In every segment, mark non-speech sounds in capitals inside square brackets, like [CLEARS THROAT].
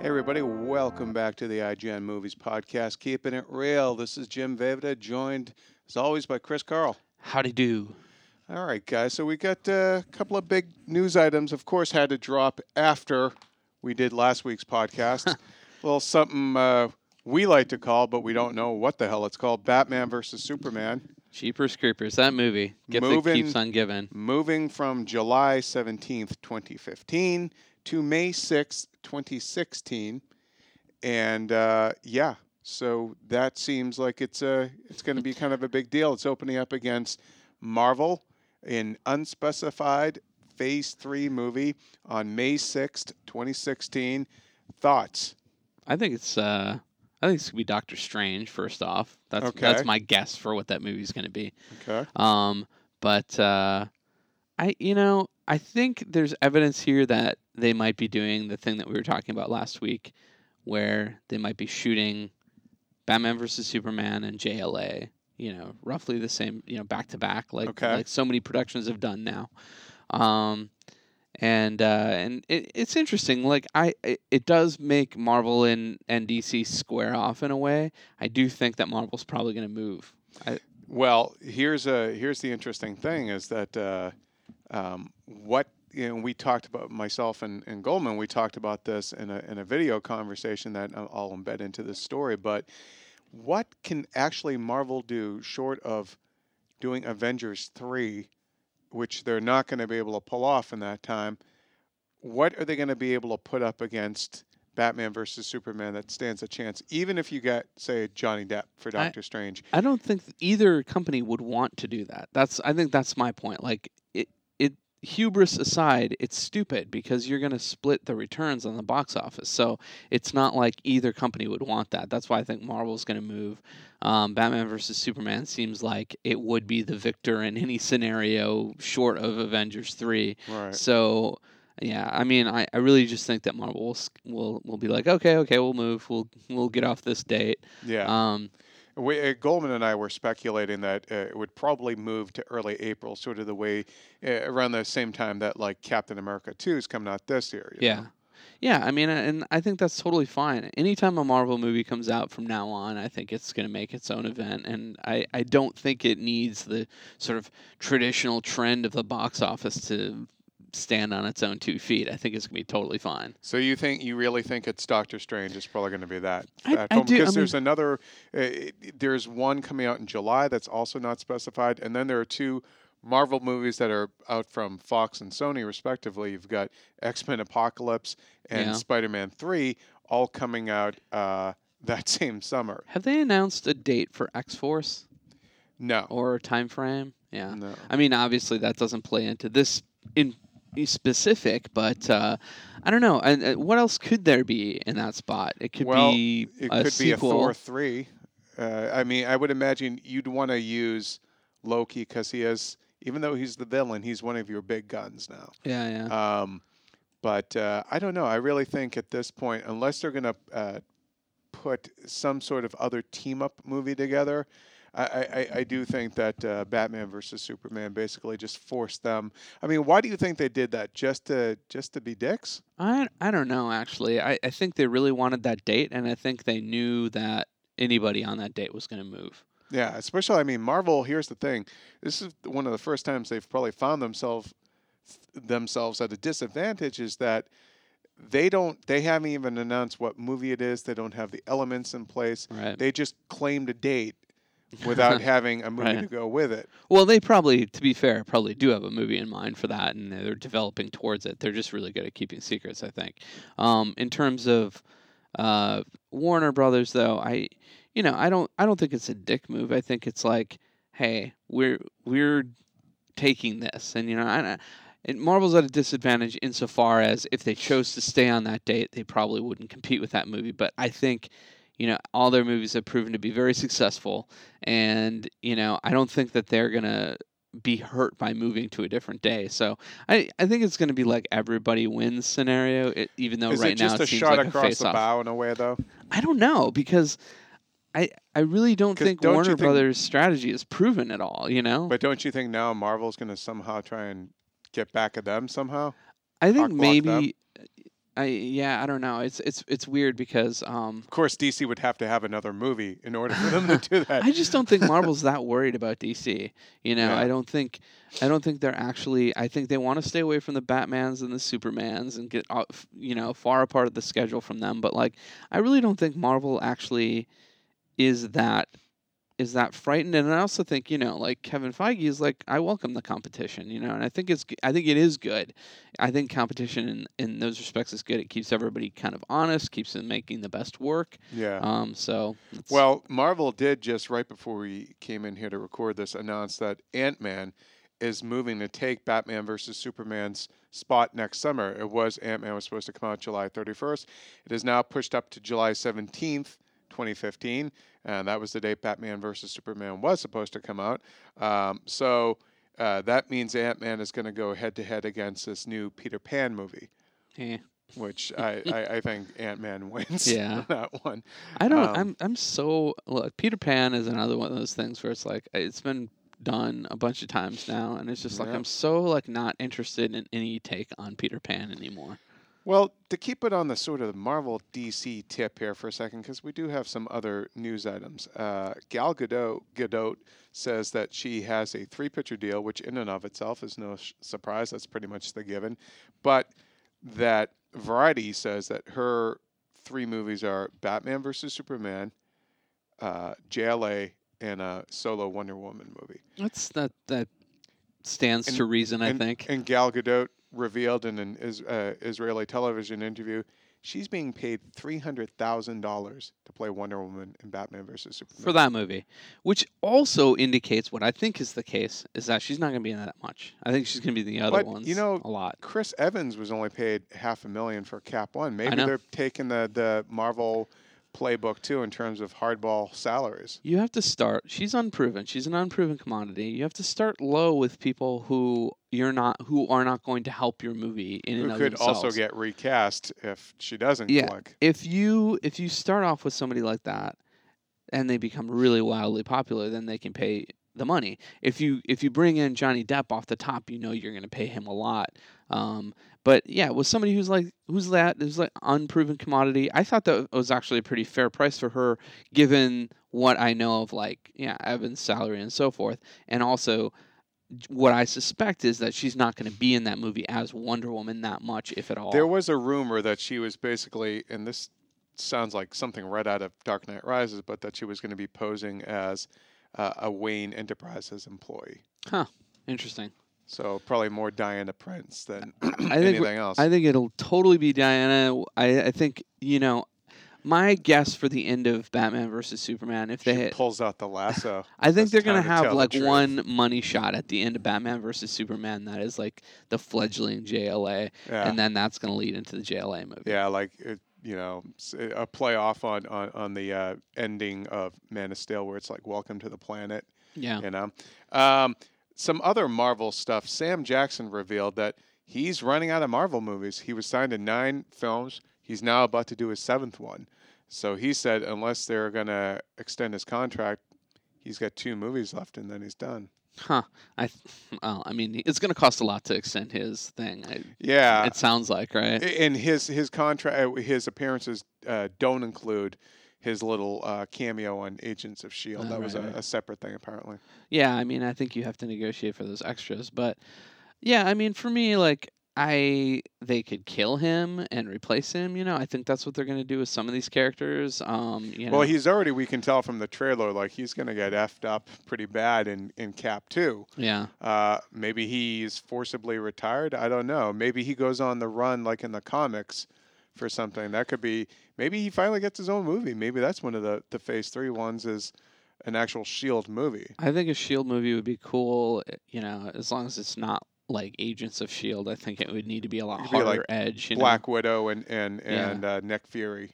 Hey, everybody, welcome back to the IGN Movies Podcast, keeping it real. This is Jim Vejvoda, joined as always by Chris Carle. Howdy do. All right, guys, so we got uh, a couple of big news items, of course, had to drop after we did last week's podcast. [LAUGHS] a little something uh, we like to call, but we don't know what the hell it's called Batman versus Superman. Jeepers Creepers, that movie. Gift that keeps on giving. moving from July 17th, 2015 to May 6th, 2016. And uh, yeah, so that seems like it's a it's going to be kind of a big deal. It's opening up against Marvel in unspecified Phase 3 movie on May 6th, 2016. Thoughts? I think it's uh I think it's gonna be Doctor Strange first off. That's Okay. that's my guess for what that movie's gonna be. Okay. Um but uh I you know, I think there's evidence here that they might be doing the thing that we were talking about last week where they might be shooting Batman versus Superman and JLA, you know, roughly the same, you know, back to back like Okay. like so many productions have done now. Um and uh, and it, it's interesting. Like I, it, it does make Marvel and, and DC square off in a way. I do think that Marvel's probably going to move. Well, here's a here's the interesting thing is that uh, um, what you know we talked about myself and, and Goldman we talked about this in a in a video conversation that I'll I'll embed into this story. But what can actually Marvel do short of doing Avengers three, which they're not going to be able to pull off in that time? What are they going to be able to put up against? Batman versus Superman that stands a chance, even if you get, say, Johnny Depp for I- Doctor Strange. I don't think either company would want to do that. That's I think that's my point. Like hubris aside, it's stupid because you're going to split the returns on the box office. So it's not like either company would want that. That's why I think Marvel's going to move. Um, Batman versus Superman seems like it would be the victor in any scenario short of Avengers three. Right. So yeah, I mean, I, I really just think that Marvel will, will will be like, okay, okay, we'll move, we'll we'll get off this date. Yeah. Um, We, uh, Goldman and I were speculating that uh, it would probably move to early April, sort of the way uh, around the same time that like Captain America Two is coming out this year. yeah, know? yeah. I mean, and I think that's totally fine. Anytime a Marvel movie comes out from now on, I think it's going to make its own event, and I I don't think it needs the sort of traditional trend of the box office to stand on its own two feet. I think it's going to be totally fine. So you think you really think it's Doctor Strange is probably going to be that? I- that I film? do, I Because there's mean- another. Uh, there's one coming out in July that's also not specified, and then there are two. Marvel movies that are out from Fox and Sony, respectively. You've got X Men Apocalypse and Yeah. Spider Man 3 all coming out uh, [LAUGHS] that same summer. Have they announced a date for X Force No. or a time frame? Yeah. No. I mean, obviously that doesn't play into this in specific, but uh, I don't know. And uh, what else could there be in that spot? It could Well, be It a could sequel. be a Thor three. Uh, I mean, I would imagine you'd want to use Loki because he is, even though he's the villain, he's one of your big guns now. Yeah, yeah. Um, but uh, I don't know. I really think at this point, unless they're going to uh, put some sort of other team up movie together, I, I, I- do think that uh, Batman versus Superman basically just forced them. I mean, why do you think they did that? Just to just to be dicks? I I don't know actually. I, I think they really wanted that date, and I think they knew that anybody on that date was going to move. Yeah, especially I mean Marvel. Here's the thing: this is one of the first times they've probably found themselves themselves at a disadvantage. Is that they don't they haven't even announced what movie it is. They don't have the elements in place. Right. They just claimed a date without [LAUGHS] having a movie Right. to go with it. Well, they probably, to be fair, probably do have a movie in mind for that, and they're developing towards it. They're just really good at keeping secrets, I think. Um, in terms of uh, Warner Brothers, though, I, you know, I don't, I don't think it's a dick move. I think it's like, hey, we're we're taking this, and you know, I, and Marvel's at a disadvantage insofar as if they chose to stay on that date, they probably wouldn't compete with that movie. But I think. You know, all their movies have proven to be very successful, and you know, I don't think that they're gonna be hurt by moving to a different day. So I, I think it's gonna be like everybody wins scenario. It, even though is right it just now a it seems shot like a across face the off. bow in a way, though? I don't know because I I really don't think don't Warner think- Brothers' strategy is proven at all. You know, But don't you think now Marvel's going to somehow try and get back at them somehow? I think them? maybe. I yeah, I don't know. It's it's it's weird because um, Of course, DC would have to have another movie in order for them to [LAUGHS] do that. I just don't think Marvel's that worried about DC. You know, Yeah. I don't think I don't think they're actually. I think they want to stay away from the Batmans and the Supermans and get you know far apart of the schedule from them. But like, I really don't think Marvel actually is that is that frightened. And I also think you know like Kevin Feige is like I welcome the competition. You know, and I think it's I think it is good. I think competition in in those respects is good. It keeps everybody kind of honest, keeps them making the best work. yeah. Um, so Well, Marvel did just right before we came in here to record this announce that Ant Man is moving to take Batman versus Superman's spot next summer. It was Ant Man was supposed to come out July 31st. It is now pushed up to July 17th, 2015, and that was the date Batman versus Superman was supposed to come out. Um, so uh, that means Ant Man is going to go head to head against this new Peter Pan movie. eh. Which I, I, I think Ant Man [LAUGHS] wins Yeah. that one. I don't. Um, I'm. I'm so. Look, Peter Pan is another one of those things where it's like it's been done a bunch of times now, and it's just like Yeah. I'm so like not interested in any take on Peter Pan anymore. Well, to keep it on the sort of Marvel DC tip here for a second, because we do have some other news items. Uh, Gal Gadot, Gadot says that she has a three picture deal, which in and of itself is no sh- surprise. That's pretty much the given. But that Variety says that her three movies are Batman versus Superman, uh, JLA, and a solo Wonder Woman movie. That's that. That stands And- to reason. I and, think. And Gal Gadot revealed in an is, uh, Israeli television interview she's being paid three hundred thousand dollars to play Wonder Woman in Batman versus Superman. for that movie, which also indicates what I think is the case is that she's not going to be in that much. I think she's going to be in the other But, ones. you know, a lot. Chris Evans was only paid half a million for Cap One. Maybe they're taking the the Marvel playbook too in terms of hardball salaries. You have to start. She's unproven. She's an unproven commodity. You have to start low with people who you're not, who are not going to help your movie in and Who of could themselves. also get recast if she doesn't Yeah. click. if you if you start off with somebody like that and they become really wildly popular then they can pay the money if you if you bring in johnny depp off the top you know you're going to pay him a lot um, but yeah with somebody who's like who's that who's like unproven commodity i thought that was actually a pretty fair price for her given what i know of like yeah Evans' salary and so forth and also what i suspect is that she's not going to be in that movie as wonder woman that much if at all There was a rumor that she was basically, and this sounds like something right out of Dark Knight Rises, but that she was going to be posing as uh, a Wayne Enterprises employee. Huh. Interesting So probably more Diana Prince than [CLEARS THROAT] anything else. I think it'll totally be Diana. I, I think you know, my guess for the end of Batman versus Superman, if she they, pulls out the lasso. I think they're gonna to have like truth. one money shot at the end of Batman versus Superman that is like the fledgling JLA, Yeah, and then that's gonna lead into the JLA movie. yeah, like it, you know, a play off on on, on the uh, ending of Man of Steel, where it's like "Welcome to the Planet." yeah. You know, um, some other Marvel stuff. Sam Jackson revealed that he's running out of Marvel movies. He was signed to nine films. He's now about to do his seventh one. So he said, unless they're gonna extend his contract, he's got two movies left, and then he's done. Huh. I th- well, I mean, it's gonna cost a lot to extend his thing. I, Yeah, it sounds like right. and his his contract, his appearances uh, don't include his little uh, cameo on Agents of Shield. Oh, that was a, right. a separate thing, apparently. Yeah, I mean, I think you have to negotiate for those extras, but yeah, I mean, for me, like, I they could kill him and replace him. You know, I think that's what they're gonna do with some of these characters. Um, you know, Well, he's already. We can tell from the trailer, like he's gonna get effed up pretty bad in in Cap Two. yeah, Uh, maybe he's forcibly retired. I don't know. Maybe he goes on the run like in the comics for something. That could be. Maybe he finally gets his own movie. Maybe that's one of the the Phase Three ones is an actual Shield movie. I think a Shield movie would be cool. eh, You know, as long as it's not like Agents of Shield. I think it would need to be a lot It'd harder like edge. You know? Black Widow and and Yeah. and uh, Nick Fury.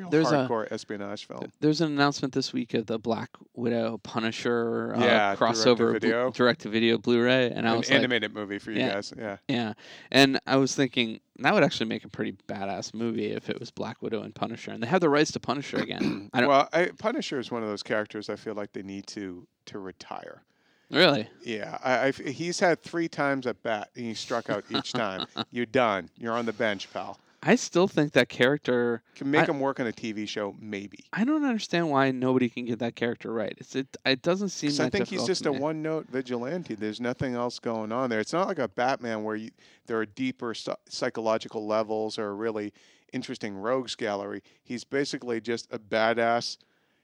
Real There's a- espionage film. There's an announcement this week of the Black Widow Punisher uh, Yeah, crossover direct-to-video. direct to video Blu-ray, and I An was like, animated movie for you Yeah. guys. Yeah. Yeah, and I was thinking that would actually make a pretty badass movie if it was Black Widow and Punisher, and they have the rights to Punisher [CLEARS THROAT] again. I don't well, I, Punisher is one of those characters I feel like they need to to retire. really. Yeah, I, I've, he's had three times at bat, and he struck out each time. [LAUGHS] You're done. You're on the bench, pal. I still think that character. Can make I- him work on a TV show, maybe. I don't understand why nobody can get that character right. It's it. It doesn't seem. I think he's just a one-note vigilante. There's nothing else going on there. It's not like a Batman where you, there are deeper psychological levels or a really interesting rogues gallery. He's basically just a badass.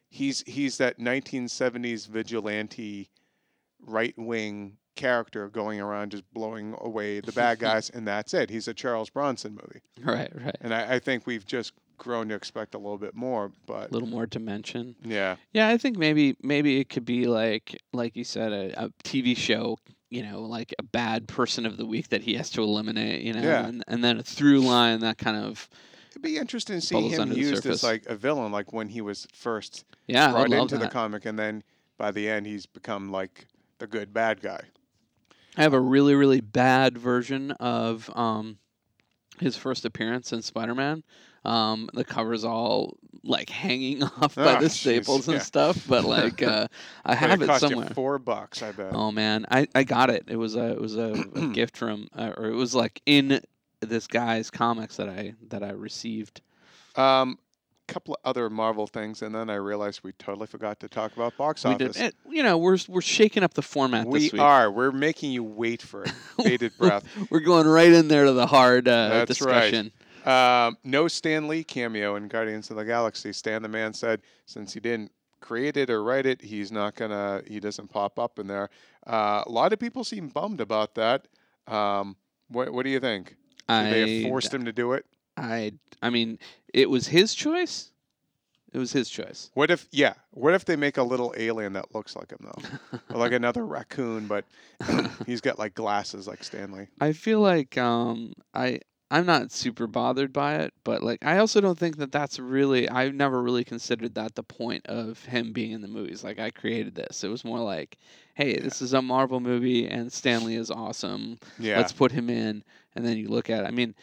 He's he's that 1970s vigilante, right-wing character going around just blowing away the bad [LAUGHS] guys, and that's it. He's a Charles Bronson movie, Right, right. and I, I think we've just grown to expect a little bit more. But A little more dimension. yeah, Yeah, I think maybe maybe it could be like like you said a, a TV show. You know, like a bad person of the week that he has to eliminate. You know, Yeah. and, and then a through line that kind of it'd be interesting to see him used as like a villain, like when he was first yeah, brought into the comic, and then by the end he's become like the good bad guy. I have a really really bad version of um his first appearance in Spider-Man. Um, the cover's all like hanging [LAUGHS] off by Oh, the staples and yeah. stuff, but [LAUGHS] like uh, I have it it somewhere. four bucks, I bet. Oh man, I, I got it. It was a it was a, a [CLEARS THROAT] gift from uh, or it was like in this guy's comics that I that I received. Um, couple of other Marvel things, and then I realized we totally forgot to talk about box We office. did it, you know we're we're shaking up the format we this week. are. We're making you wait for it. [LAUGHS] Bated breath. [LAUGHS] We're going right in there to the hard uh, That's right. discussion. Um, no Stan Lee cameo in Guardians of the Galaxy. Stan the Man said since he didn't create it or write it, he's not gonna. He doesn't pop up in there. Uh, a lot of people seem bummed about that. Um, what What do you think? Did they have forced him to do it? I I mean it was his choice. It was his choice. What if, yeah, what if they make a little alien that looks like him though, or like another raccoon, but [COUGHS] he's got like glasses like Stanley. I feel like um I I'm not super bothered by it, but like I also don't think that that's really I've never really considered that the point of him being in the movies. Like I created this. It was more like, hey, this is a Marvel movie and Stanley is awesome. Yeah, Let's put him in and then you look at it. I mean,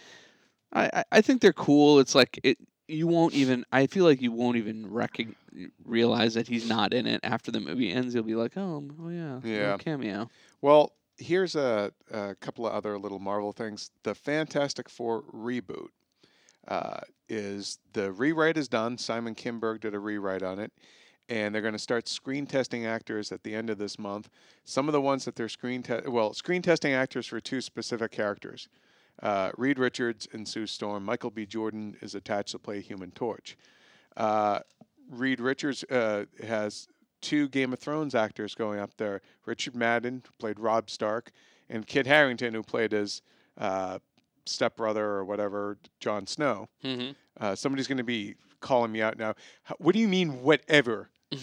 I I, think they're cool. It's like it you won't even I feel like you won't even recog- realize that he's not in it after the movie ends. You'll be like, "Oh, oh yeah. Yeah. cameo." Well, here's a, a couple of other little Marvel things. The Fantastic Four reboot uh, is the rewrite is done. Simon Kinberg did a rewrite on it, and they're going to start screen testing actors at the end of this month. Some of the ones that they're screen te- well screen testing actors for two specific characters. Uh, Reed Richards and Sue Storm. Michael B. Jordan is attached to play Human Torch. Uh, Reed Richards uh, has two Game of Thrones actors going up there. Richard Madden, who played Robb Stark, and Kit Harington, who played his uh, stepbrother or whatever, Jon Snow. Mm-hmm. Uh, somebody's going to be calling me out now. "H- What do you mean, whatever? [LAUGHS]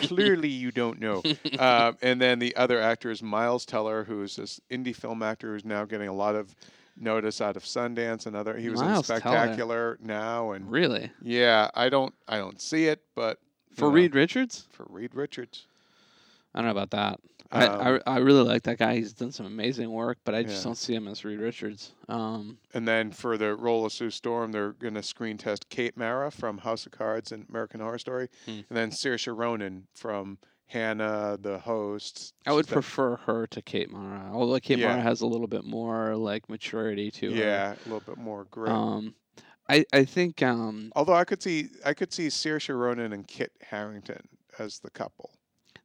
Clearly, you don't know. um, [LAUGHS] and then the other actor is Miles Teller, who's this indie film actor who's now getting a lot of notice out of Sundance Another. He was Miles in Teller. Spectacular now, and really? yeah, I don't, I don't see it, but you For know, Reed Richards? for Reed Richards. I don't know about that. Um, I, I I really like that guy. He's done some amazing work, but I just Yeah. don't see him as Reed Richards. Um, And then for the role of Sue Storm, they're going to screen test Kate Mara from House of Cards and American Horror Story, Hmm. and then Saoirse Ronan from Hanna, the host. I would prefer her to Kate Mara, although Kate Yeah. Mara has a little bit more like maturity to her. Yeah, a little bit more grit. Um, I I think um Although I could see, I could see Saoirse Ronan and Kit Harington as the couple.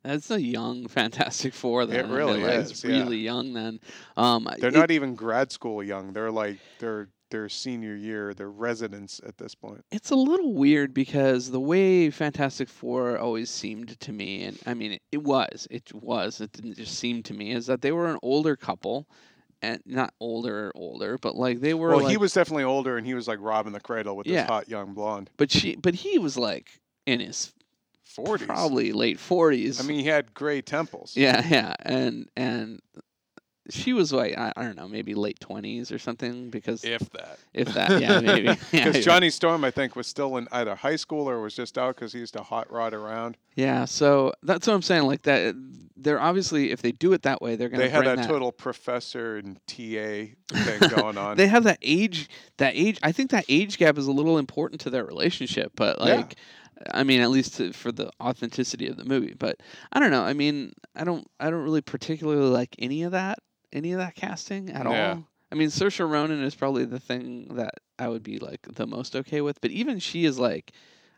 that's a young [LAUGHS] Fantastic Four. Then I mean, really like, is, It's yeah. really young then. Um, They're it- not even grad school young. They're like they're their senior year. their residence at this point. It's a little weird because the way Fantastic Four always seemed to me, and I mean, it, it was, it was, it didn't just seem to me, is that they were an older couple, and not older, older, but like they were. Well, like, he was definitely older, and he was like robbing the cradle with Yeah. this hot young blonde. but she, but he was like in his Forties. probably late forties. I mean, he had gray temples. yeah, yeah, and and she was like I, I don't know, maybe late twenties or something because if, that If that. yeah, maybe. [LAUGHS] Because yeah. Johnny Storm, I think, was still in either high school or was just out because he used to hot rod around. Yeah, so that's what I'm saying. Like that, they're obviously if they do it that way, they're gonna They had that, that total professor and TA thing going [LAUGHS] on. They have that age. That age. I think that age gap is a little important to their relationship. But Yeah. like, I mean, at least to, for the authenticity of the movie. But I don't know. I mean, I don't. I don't really particularly like any of that. Any of that casting at Yeah. all. I mean, Saoirse Ronan is probably the thing that I would be like the most okay with. But even she is like,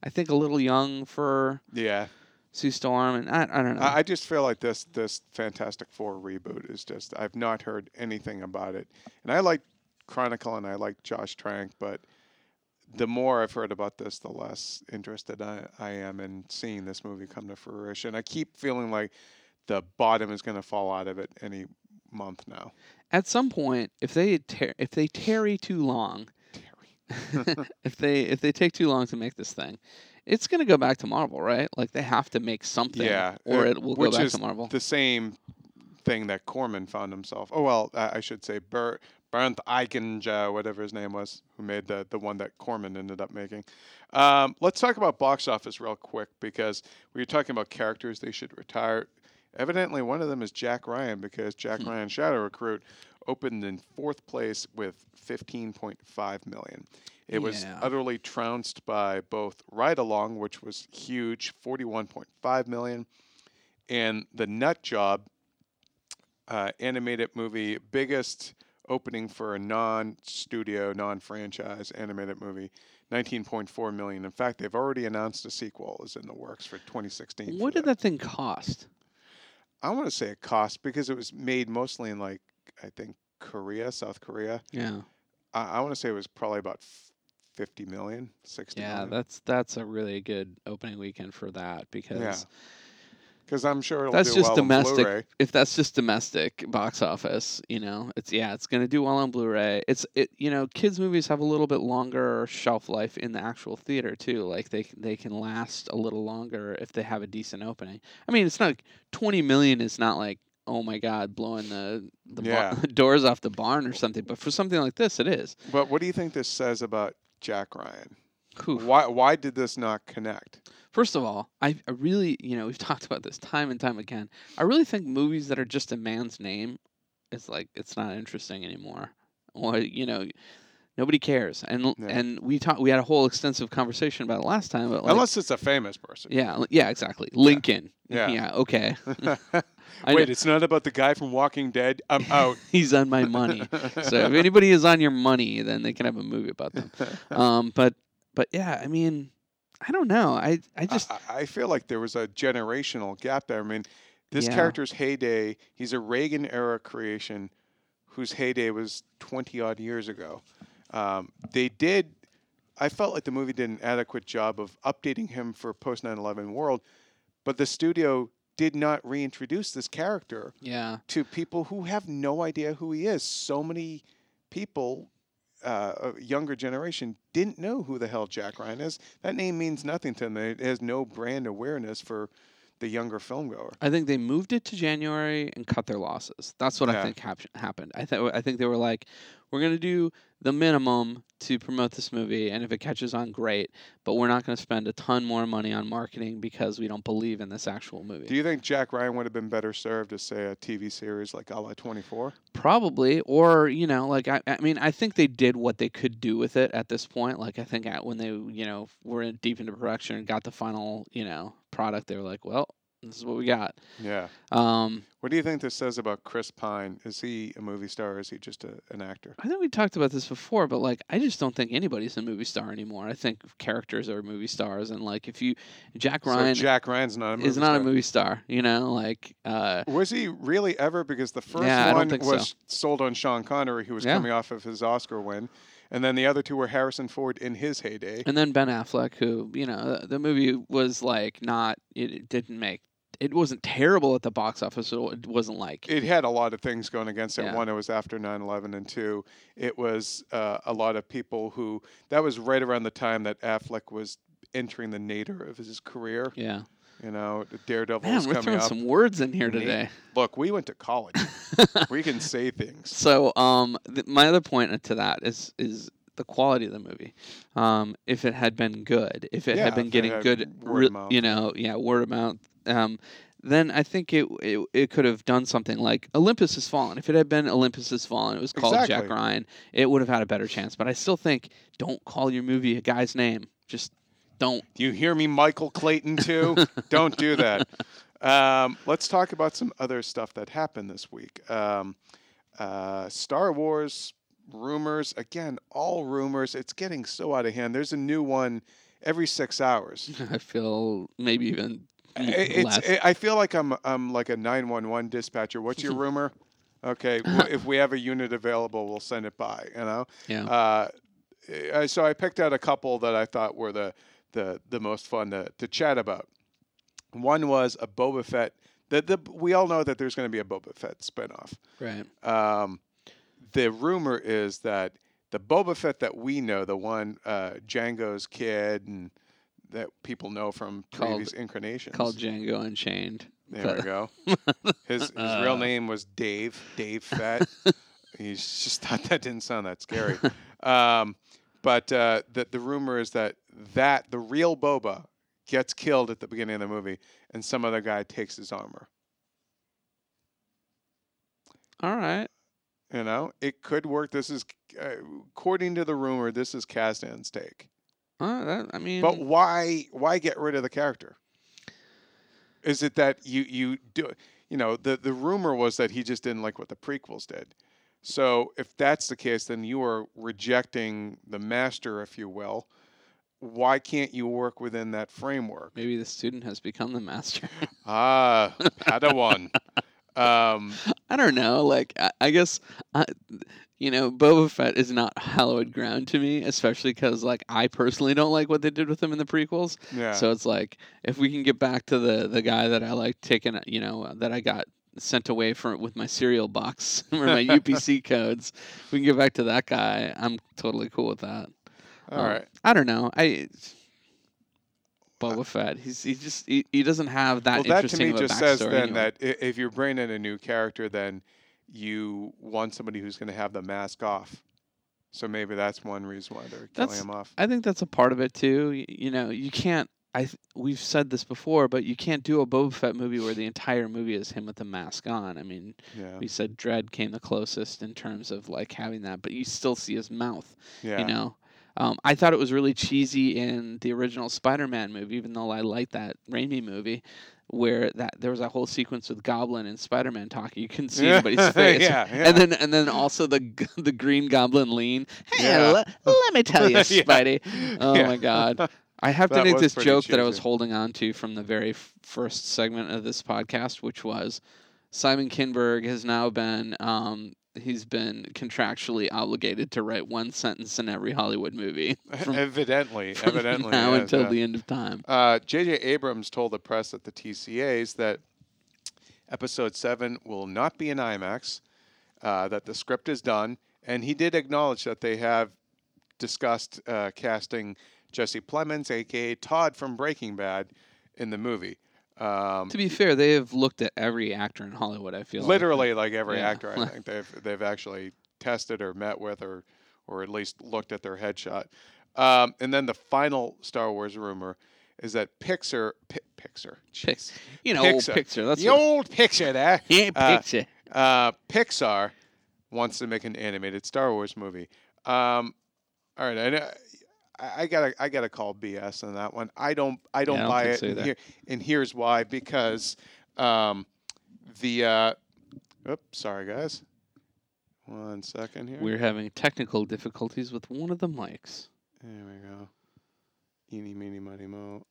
I think a little young for Yeah, Sue Storm, and I, I don't know. I, just feel like this this Fantastic Four reboot is just I've not heard anything about it, and I like Chronicle and I like Josh Trank, but the more I've heard about this, the less interested I, I am in seeing this movie come to fruition. I keep feeling like the bottom is going to fall out of it any month now. At some point, if they tar- if they tarry too long, tarry. [LAUGHS] [LAUGHS] if they if they take too long to make this thing, it's gonna go back to Marvel, right? Like they have to make something, Yeah, or uh, it will go back to Marvel. The same thing that Corman found himself. Oh well, I, I should say Ber- Bernd Eichinger, whatever his name was, who made the the one that Corman ended up making. Um, let's talk about box office real quick because we were talking about characters they should retire. Evidently, one of them is Jack Ryan because Jack Hmm. Ryan Shadow Recruit opened in fourth place with 15.5 million. It was utterly trounced by both Ride Along, which was huge, 41.5 million, and The Nut Job, uh, animated movie, biggest opening for a non-studio, non-franchise animated movie, 19.4 million. In fact, they've already announced a sequel is in the works for 2016. for What did that thing cost? I want to say it cost because it was made mostly in like I think Korea, South Korea. Yeah, I, I want to say it was probably about f- 50 million, 60 yeah, million. that's that's a really good opening weekend for that because Because I'm sure it'll That's do just well on domestic. Blu-ray. if that's just domestic box office, you know, it's yeah, it's gonna do well on Blu-ray. It's it, you know, kids movies have a little bit longer shelf life in the actual theater too. Like they they can last a little longer if they have a decent opening. I mean, it's not like, twenty million is not like oh my god blowing the the Yeah. bar- [LAUGHS] doors off the barn or something. But for something like this, it is. But what do you think this says about Jack Ryan? Whew. Why why did this not connect? First of all, I, I really, you know, [LAUGHS] we've talked about this time and time again. I really think movies that are just a man's name, it's like it's not interesting anymore. [LAUGHS] Or you know, nobody cares. And Yeah. and we talked, we had a whole extensive conversation about it last time. But like, Unless it's a famous person. yeah, yeah, exactly. Lincoln. Yeah. [LAUGHS] Yeah. Okay. I Wait, it's not about the guy from Walking Dead. I'm out. He's on my money. so if anybody is on your money, then they can have a movie about them. Um, but but yeah, I mean, I don't know. I I just I, I feel like there was a generational gap there. I mean, this Yeah. character's heyday, he's a Reagan era creation whose heyday was 20 odd years ago. Um, they did, I felt like the movie did an adequate job of updating him for post 9 11 world, but the studio did not reintroduce this character yeah. to people who have no idea who he is. So many people, uh, younger generation, didn't know who the hell Jack Ryan is. That name means nothing to them. It has no brand awareness for the younger film goer. I think they moved it to January and cut their losses. That's what I think hap- happened. I think I think they were like, we're gonna do the minimum to promote this movie, and if it catches on, great. But we're not gonna spend a ton more money on marketing because we don't believe in this actual movie. Do you think Jack Ryan would have been better served as, say, a TV series like a la 24? Probably, or you know, like I, I mean, I think they did what they could do with it at this point. Like I think at, when they, you know, were in, deep into production and got the final, you know, product, they were like, well, this is what we got. Yeah. Um, What do you think this says about Chris Pine? Is he a movie star or is he just a, an actor? I think we talked about this before, but like I just don't think anybody's a movie star anymore. I think characters are movie stars, and like if you Jack Ryan so Jack Ryan's not a movie is not star. a movie star, you know, like uh, Was he really ever? Because the first Yeah, one think so. was sold on Sean Connery, who was Yeah. coming off of his Oscar win, and then the other two were Harrison Ford in his heyday. and then Ben Affleck, who you know the, the movie was like not it, it didn't make it wasn't terrible at the box office. So it wasn't like It had a lot of things going against it. Yeah. One, it was after 9/11, and two, it was uh, a lot of people who. That was right around the time that Affleck was entering the nadir of his career. yeah. You know, Daredevil Man, was we're coming throwing up. some words in here today. Look, we went to college. [LAUGHS] we can say things. So, um, th- my other point to that is is the quality of the movie. Um, if it had been good, if it Yeah, had been getting good, re- you know, yeah, word of mouth. Um, then I think it, it it could have done something like Olympus Has Fallen. If it had been Olympus Has Fallen, it was called Jack Ryan. It would have had a better chance. But I still think don't call your movie a guy's name. Just don't. Do you hear me, Michael Clayton, too? [LAUGHS] Don't do that. Um, let's talk about some other stuff that happened this week. Um, uh, Star Wars rumors again, all rumors. It's getting so out of hand. There's a new one every six hours. [LAUGHS] I feel maybe even it's, less. I I feel like I'm I'm like a 911 dispatcher. What's your [LAUGHS] rumor? Okay, [LAUGHS] if we have a unit available, we'll send it by. You know. yeah. Uh, I- so I picked out a couple that I thought were the the the most fun to to chat about. One was a Boba Fett. The, the we all know that there's going to be a Boba Fett spinoff. right. Um, the rumor is that the Boba Fett that we know, the one uh, Jango's kid, and that people know from Called- previous incarnations. Called Django Unchained. there we go. [LAUGHS] His his Uh. real name was Dave. Dave Fett. [LAUGHS] He just thought that didn't sound that scary. Um, but uh, the the rumor is that that the real Boba gets killed at the beginning of the movie, and some other guy takes his armor. All right. You know, it could work. This is, uh, according to the rumor, this is Kasdan's take. Uh, I mean, But why? Why get rid of the character? Is it that you you do? You know, the the rumor was that he just didn't like what the prequels did. So if that's the case, then you are rejecting the master, if you will. Why can't you work within that framework? maybe the student has become the master. [LAUGHS] Ah, Padawan. [LAUGHS] um, I don't know. Like, I, I guess, I, you know, Boba Fett is not hallowed ground to me, especially because, like, I personally don't like what they did with him in the prequels. yeah. So it's like, if we can get back to the the guy that I like taking, you know, that I got sent away from with my cereal box [LAUGHS] or my UPC [LAUGHS] codes, we can get back to that guy. I'm totally cool with that. All Um, right. I don't know. I. Boba Fett. He's he just he, he doesn't have that well, that to me just says then that if you're bringing in a new character, then you want somebody who's going to have the mask off. So maybe that's one reason why they're killing him off. I think that's a part of it too. You, you know, you can't. I th- we've said this before, but you can't do a Boba Fett movie where the entire movie is him with the mask on. I mean, Yeah. we said Dread came the closest in terms of like having that, but you still see his mouth. Yeah. You know, um, I thought it was really cheesy in the original Spider-Man movie, even though I like that Raimi movie, where that there was a whole sequence with Goblin and Spider-Man talking. You couldn't see Yeah. anybody's [LAUGHS] face. yeah, yeah. And then and then also the [LAUGHS] the Green Goblin lean. Hey, Yeah. le- let me tell you. [LAUGHS] Spidey. Oh my God. I have to make this joke that I was holding on to from the very f- first segment of this podcast, which was Simon Kinberg has now been um, he's been contractually obligated to write one sentence in every Hollywood movie [LAUGHS] from, [LAUGHS] evidently, from evidently. now until yeah. the end of time. Uh, J.J. Abrams told the press at the TCAs that Episode Seven will not be in IMAX. Uh, that the script is done, and he did acknowledge that they have discussed uh, casting Jesse Plemons, aka Todd from Breaking Bad, in the movie. Um, To be fair, they have looked at every actor in Hollywood. I feel literally, like every Yeah. actor, I [LAUGHS] think they've they've actually tested or met with or or at least looked at their headshot. Um, and then the final Star Wars rumor is that Pixar, Pi- Pixar, Pix- you know, old Pixar. That's the what, old picture there. [LAUGHS] yeah, uh. Uh, Pixar wants to make an animated Star Wars movie. Um, all right, I, know- I I gotta I gotta call BS on that one. I don't I don't I don't buy it. and, here, and here's why: because um, the uh, oops, sorry guys, one second here. We're having technical difficulties with one of the mics. There we go. Eeny, meeny, miny, mo.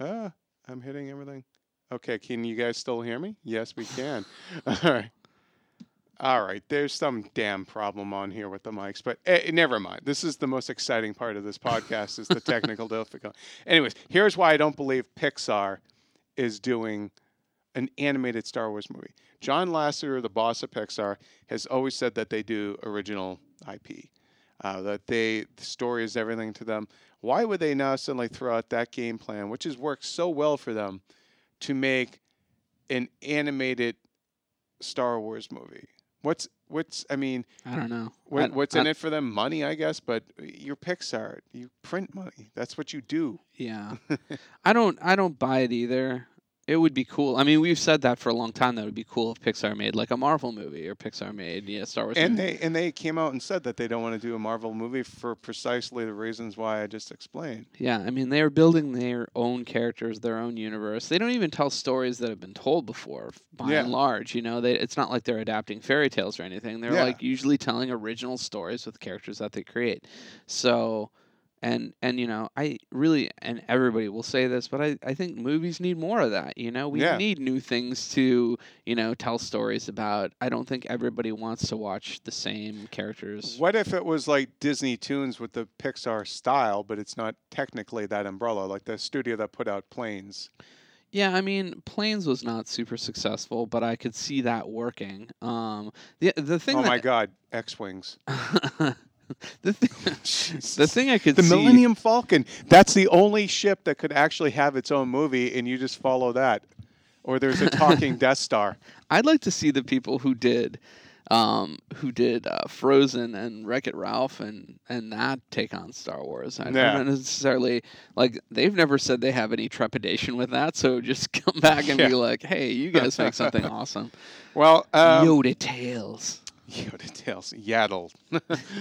Ah, I'm hitting everything. Okay, can you guys still hear me? Yes, we can. [LAUGHS] All right. All right, there's some damn problem on here with the mics, but eh, never mind. This is the most exciting part of this podcast is the technical [LAUGHS] difficulty. Anyways, here's why I don't believe Pixar is doing an animated Star Wars movie. John Lasseter, the boss of Pixar, has always said that they do original IP, uh, that they the story is everything to them. Why would they now suddenly throw out that game plan, which has worked so well for them, to make an animated Star Wars movie? What's what's I mean, I don't know. what, I- what's I- in it for them? Money, I guess. But you're Pixar. You print money. That's what you do. Yeah. [LAUGHS] I don't I don't buy it either. It would be cool. I mean, we've said that for a long time. That it would be cool if Pixar made like a Marvel movie or Pixar made yeah Star Wars. And movie. they and they came out and said that they don't want to do a Marvel movie for precisely the reasons why I just explained. Yeah, I mean, they're building their own characters, their own universe. They don't even tell stories that have been told before, by Yeah. and large. You know, they, it's not like they're adapting fairy tales or anything. They're Yeah. like usually telling original stories with characters that they create. So, and and you know, I really and everybody will say this, but I I think movies need more of that. You know, we Yeah. need new things to you know tell stories about. I don't think everybody wants to watch the same characters. What if it was like Disney Toons with the Pixar style, but it's not technically that umbrella, like the studio that put out Planes? Yeah, I mean, Planes was not super successful, but I could see that working. Um, the the thing Oh my God, X-wings. [LAUGHS] [LAUGHS] the thing [LAUGHS] [LAUGHS] the thing I could The see Millennium Falcon. That's the only ship that could actually have its own movie, and you just follow that. Or there's a talking Death Star. I'd like to see the people who did um, who did uh, Frozen and Wreck It Ralph and and that take on Star Wars. I Yeah. don't necessarily like they've never said they have any trepidation with that, so just come back and Yeah. be like, "Hey, you guys make something awesome." Well, um, Yoda Tales. [LAUGHS] Yoda Tales. Yaddle.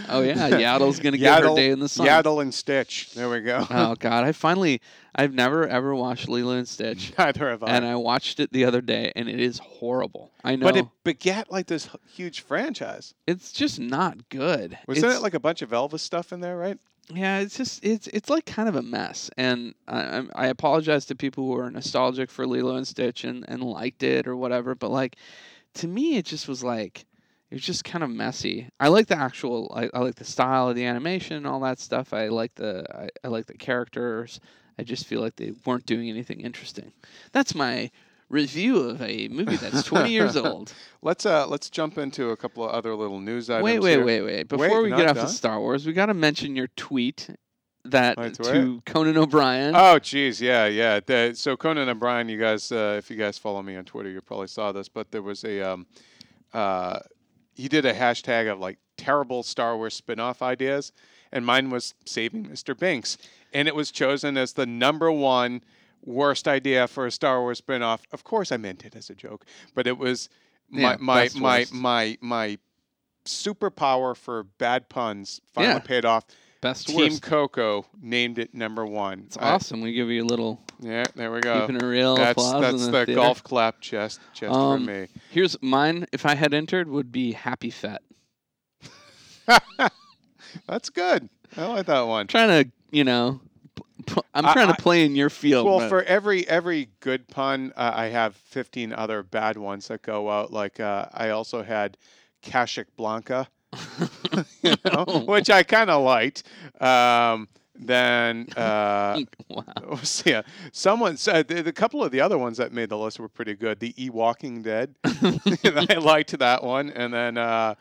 Oh yeah, [LAUGHS] Yaddle's gonna get her day in the sun. Yaddle and Stitch. There we go. Oh [LAUGHS] god, I finally I've never ever watched Lilo and Stitch. Neither have I. And I watched it the other day and it is horrible. I know but it begat like this huge franchise. it's just not good. Wasn't It's- it like a bunch of Elvis stuff in there, right? Yeah, it's just it's it's like kind of a mess, and I I apologize to people who are nostalgic for Lilo and Stitch and and liked it or whatever, but like to me it just was like it was just kind of messy. I like the actual I, I like the style of the animation and all that stuff. I like the I, I like the characters. I just feel like they weren't doing anything interesting. That's my review of a movie that's 20 years [LAUGHS] old. Let's uh let's jump into a couple of other little news items. Wait, wait, here. wait, wait. Before Wait, we get off done? of Star Wars, we got to mention your tweet that to Conan O'Brien. Oh, geez, yeah, yeah. The, so Conan O'Brien, you guys, uh, if you guys follow me on Twitter, you probably saw this, but there was a, um, uh, he did a hashtag of like terrible Star Wars spin-off ideas, and mine was saving Mr. Binks, and it was chosen as the number one worst idea for a Star Wars spin-off. Of course, I meant it as a joke, but it was my Yeah, my best my, my my superpower for bad puns finally Yeah. paid off. Best Team worst. Coco named it number one. It's I- awesome. We give you a little yeah, there we go. keeping it real That's applause that's the, the, theater. golf clap chest chest Um, for me. Here's mine. If I had entered, would be Happy Fat. [LAUGHS] that's good. I like that one. trying to, you know, I'm trying I- to play in your field. Well, but- for every every good pun, uh, I have 15 other bad ones that go out. Like uh, I also had Kashik Blanca, [LAUGHS] you know, which I kind of liked. Um, then [LAUGHS] uh, wow. [LAUGHS] yeah, someone said the, the couple of the other ones that made the list were pretty good. The E Walking Dead, I liked that one, and then uh,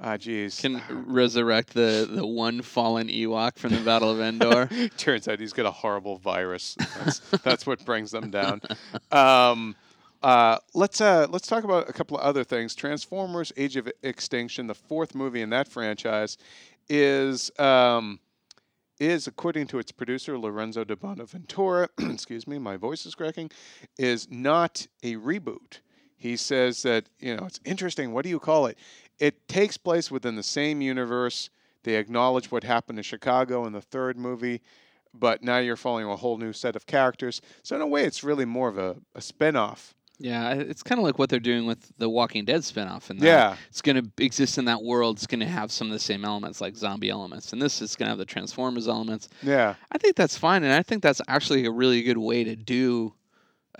ah, geez, Can resurrect the the one fallen Ewok from the Battle of Endor. Turns out he's got a horrible virus. That's, that's what brings them down. Um, uh, let's uh, let's talk about a couple of other things. Transformers: Age of Extinction, the fourth movie in that franchise, is um, is according to its producer Lorenzo di Bonaventura. [CLEARS THROAT] excuse me, my voice is cracking. Is not a reboot. He says that you know it's interesting. What do you call it? It takes place within the same universe. They acknowledge what happened to Chicago in the third movie, but now you're following a whole new set of characters. So in a way, it's really more of a, a spin-off. Yeah, it's kind of like what they're doing with the Walking Dead spinoff. And Yeah, it's going to exist in that world. It's going to have some of the same elements, like zombie elements, and this is going to have the Transformers elements. yeah, I think that's fine, and I think that's actually a really good way to do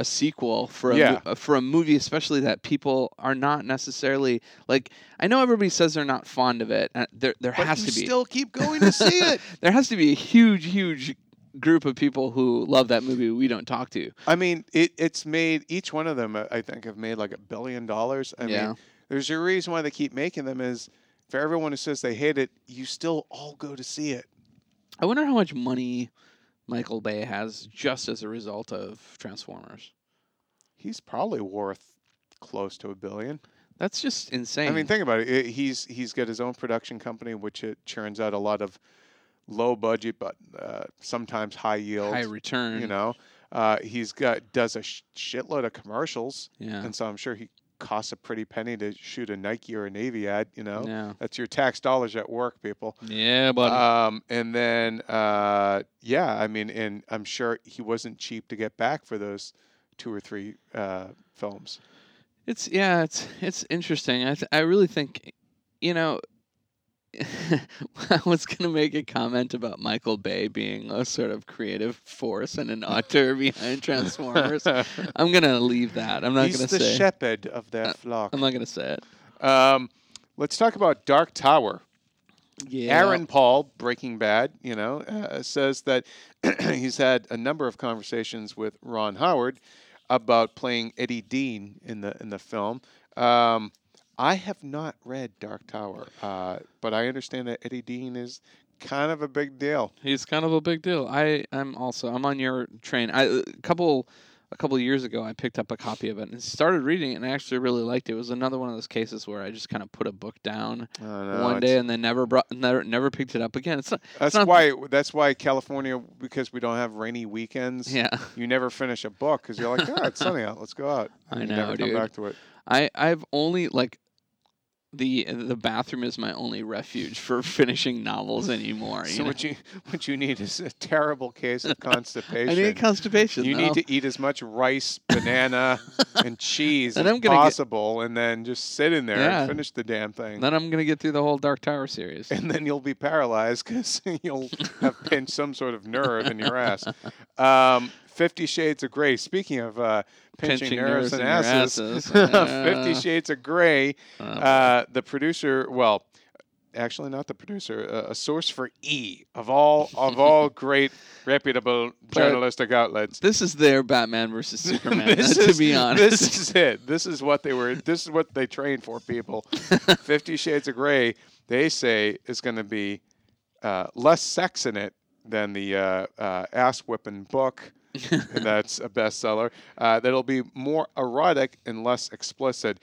a sequel for a Yeah. uh, for a movie, especially that people are not necessarily like. I know everybody says they're not fond of it. There there but has to be still keep going to see [LAUGHS] it. there has to be a huge huge group of people who love that movie we don't talk to. I mean, it, it's made each one of them. uh, I think have made like a billion dollars. I Yeah. mean, there's a reason why they keep making them. Is for everyone who says they hate it, you still all go to see it. I wonder how much money Michael Bay has just as a result of Transformers. He's probably worth close to a billion. That's just insane. I mean, think about it. I- He's he's got his own production company, which it churns out a lot of low budget, but uh, sometimes high yield. high return. you know, Uh, he's got does a sh- shitload of commercials, Yeah. and so I'm sure he costs a pretty penny to shoot a Nike or a Navy ad. You know, Yeah. that's your tax dollars at work, people. Yeah, but Um, and then, uh, yeah, I mean, and I'm sure he wasn't cheap to get back for those two or three uh, films. It's yeah, it's it's interesting. I th- I really think, you know, [LAUGHS] I was gonna make a comment about Michael Bay being a sort of creative force and an author [LAUGHS] behind Transformers. I'm gonna leave that. I'm not He's gonna say. He's the shepherd of their Uh, flock. I'm not gonna say it. Um, let's talk about Dark Tower. Yeah. Aaron Paul, Breaking Bad, you know, uh, says that [CLEARS THROAT] he's had a number of conversations with Ron Howard about playing Eddie Dean in the in the film. Um, I have not read Dark Tower, uh, but I understand that Eddie Dean is kind of a big deal. He's kind of a big deal. I I'm also I'm on your train. I a couple a couple of years ago I picked up a copy of it and started reading it and I actually really liked it. It was another one of those cases where I just kind of put a book down I know, one day and then never brought never never picked it up again. It's not, That's not- why. That's why California, because we don't have rainy weekends. yeah. You never finish a book because you're like, oh, it's sunny out. Let's go out. [LAUGHS] I And you know, never come dude. back to it. I I've only like the the bathroom is my only refuge for [LAUGHS] finishing novels anymore. So you know? what you what you need is a terrible case of constipation. [LAUGHS] I need constipation. you though. need to eat as much rice, banana, [LAUGHS] and cheese Then as gonna get- possible, and then just sit in there Yeah. and finish the damn thing. Then I'm gonna get through the whole Dark Tower series. and then you'll be paralyzed because you'll have pinched some sort of nerve in your ass. Um, Fifty Shades of Grey. Speaking of uh, pinching, nerves, and asses, asses. [LAUGHS] Fifty Shades of Grey. uh, Uh, the producer, well, actually not the producer, uh, a source for E of all of all [LAUGHS] great reputable journalistic outlets. this is their Batman versus [LAUGHS] Superman. This to is- be honest, this is it. This is what they were. This is what they trained for. People, Fifty Shades of Grey. They say is going to be uh, less sex in it than the uh, uh, ass whipping book, [LAUGHS] and that's a bestseller. Uh, that'll be more erotic and less explicit.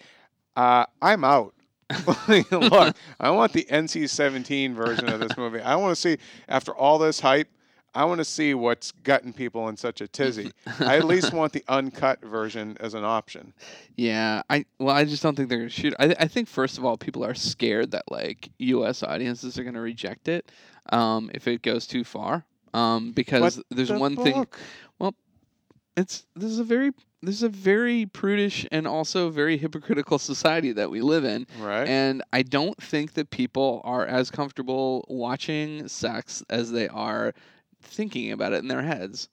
Uh, I'm out. [LAUGHS] Look, I want the NC-17 version of this [LAUGHS] movie. I want to see after all this hype. I want to see what's gotten people in such a tizzy. I at least want the uncut version as an option. Yeah, I well, I just don't think they're gonna shoot. I I think first of all, people are scared that like U.S. audiences are gonna reject it um, if it goes too far. Um, because there's The one thing. Well, It's this is a very this is a very prudish and also very hypocritical society that we live in, right? and I don't think that people are as comfortable watching sex as they are thinking about it in their heads.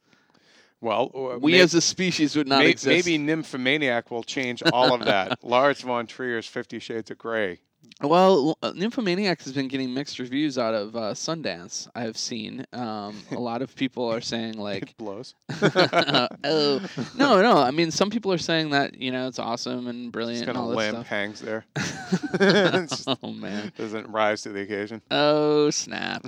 well, uh, We may- as a species would not may- exist. maybe Nymphomaniac will change all of that. [LAUGHS] Lars von Trier's Fifty Shades of Grey. Well, uh, Nymphomaniac has been getting mixed reviews out of uh, Sundance. I've seen um, a lot of people are saying [LAUGHS] like, it blows. [LAUGHS] oh no, no. I mean, some people are saying that you know it's awesome and brilliant kind of lamp stuff. hangs there. [LAUGHS] It's oh man. Doesn't rise to the occasion. Oh snap.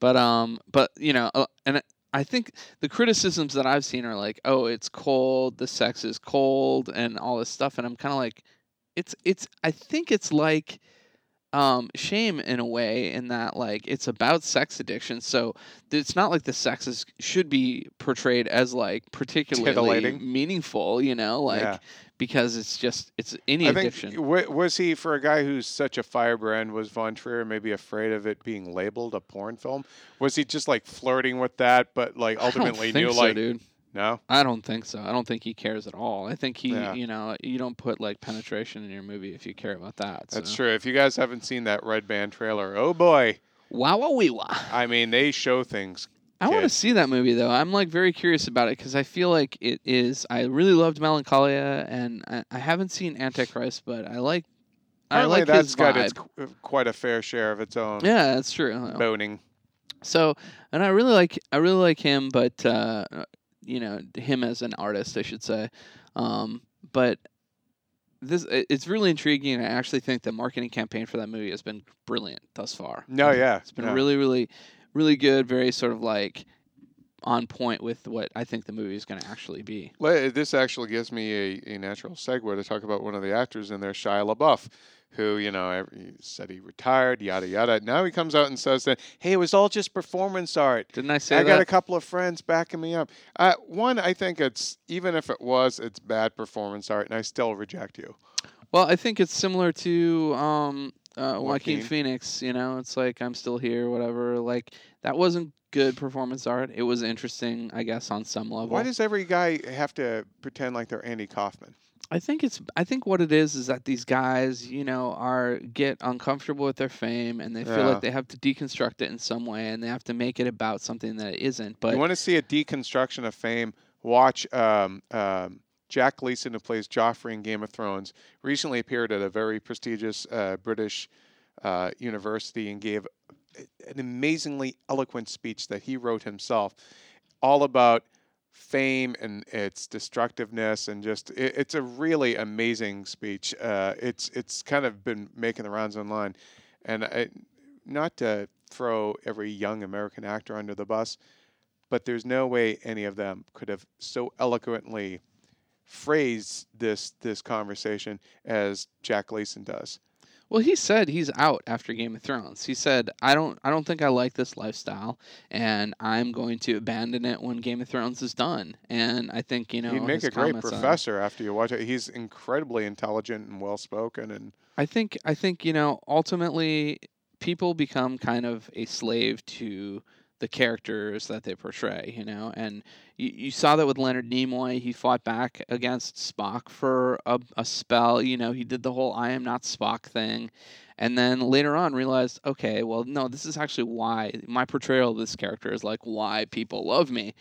But um, but you know, uh, and I think the criticisms that I've seen are like, oh, it's cold, the sex is cold, and all this stuff, and I'm kind of like, it's it's. I think it's like um shame in a way in that like it's about sex addiction so it's not like the sex is should be portrayed as like particularly Titillating. meaningful you know like Yeah. because it's just it's any I think addiction was he for a guy who's such a firebrand? Was Von Trier maybe afraid of it being labeled a porn film? Was he just like flirting with that, but like ultimately think knew so, like dude no? I don't think so. I don't think he cares at all. I think he, Yeah. you know, you don't put like penetration in your movie if you care about that. That's so. true. If you guys haven't seen that Red Band trailer, oh boy! Wow, wow, wee, wow. I mean, they show things. I want to see that movie though. I'm like very curious about it because I feel like it is. I really loved Melancholia, and I, I haven't seen Antichrist, but I like. I Apparently like that's his got vibe. its qu- quite a fair share of its own yeah, that's true. boning. So, and I really like I really like him, but uh, you know him as an artist, I should say. Um, but this it's really intriguing. I actually think the marketing campaign for that movie has been brilliant thus far. No, yeah, it's been yeah. really, really, really good. Very sort of like on point with what I think the movie is going to actually be. This actually gives me a, a natural segue to talk about one of the actors in there, Shia LaBeouf, who, you know, he said he retired, yada, yada. Now he comes out and says that, hey, it was all just performance art. Didn't I say I that? got a couple of friends backing me up. Uh, one, I think it's, even if it was, it's bad performance art, and I still reject you. Well, I think it's similar to um, uh, Joaquin Joaquin. Phoenix. You know, it's like I'm still here, whatever. Like that wasn't good performance art. It was interesting, I guess, on some level. Why does every guy have to pretend like they're Andy Kaufman? I think it's I think what it is is that these guys, you know, are get uncomfortable with their fame and they feel Yeah. like they have to deconstruct it in some way and they have to make it about something that it isn't. But you want to see a deconstruction of fame? Watch um, um, Jack Gleeson, who plays Joffrey in Game of Thrones, recently appeared at a very prestigious uh, British uh, university and gave an amazingly eloquent speech that he wrote himself, all about fame and its destructiveness and just it, it's a really amazing speech. Uh, it's it's kind of been making the rounds online, and I, not to throw every young American actor under the bus, but there's no way any of them could have so eloquently phrased this this conversation as Jack Gleeson does. Well, he said he's out after Game of Thrones. He said, "I don't, I don't think I like this lifestyle, and I'm going to abandon it when Game of Thrones is done." And I think you know He'd make a great comments on- professor after you watch it. He's incredibly intelligent and well spoken, and I think, I think you know, ultimately, people become kind of a slave to the characters that they portray. You know, and you, you saw that with Leonard Nimoy. He fought back against Spock for a, a spell. You know, he did the whole "I am not Spock" thing. And then later on realized, okay, well, no, this is actually why my portrayal of this character is like why people love me.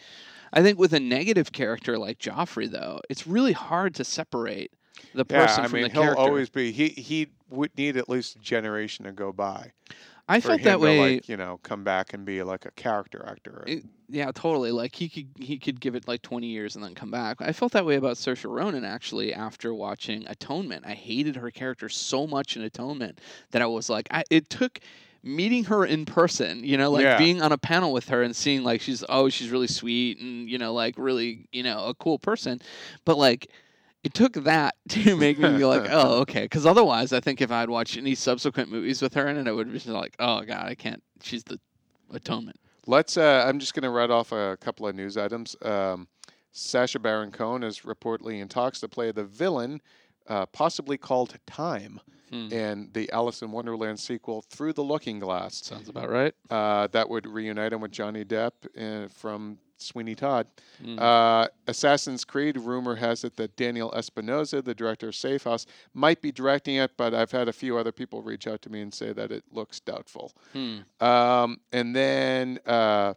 I think with a negative character like Joffrey, though, it's really hard to separate the yeah, person I from mean the he'll character. always be he he would need at least a generation to go by. I felt that way. like, you know, come back and be like a character actor. It- yeah, totally. Like he could he could give it like twenty years and then come back. I felt that way about Saoirse Ronan actually after watching Atonement. I hated her character so much in Atonement that I was like, I, it took meeting her in person, you know, like Yeah. being on a panel with her and seeing like she's oh she's really sweet and you know like really you know a cool person, but like. It took that [LAUGHS] to make me be like, [LAUGHS] oh, okay. Because otherwise, I think if I'd watched any subsequent movies with her in it, I would be just like, oh god, I can't. She's the atonement. Let's. Uh, I'm just going to read off a couple of news items. Um, Sacha Baron Cohen is reportedly in talks to play the villain, uh, possibly called Time, Hmm. in the Alice in Wonderland sequel, Through the Looking Glass. Sounds about right. Uh, that would reunite him with Johnny Depp uh, from Sweeney Todd. Mm. Uh, Assassin's Creed, rumor has it that Daniel Espinosa, the director of Safe House, might be directing it, but I've had a few other people reach out to me and say that it looks doubtful. Hmm. Um, and then uh,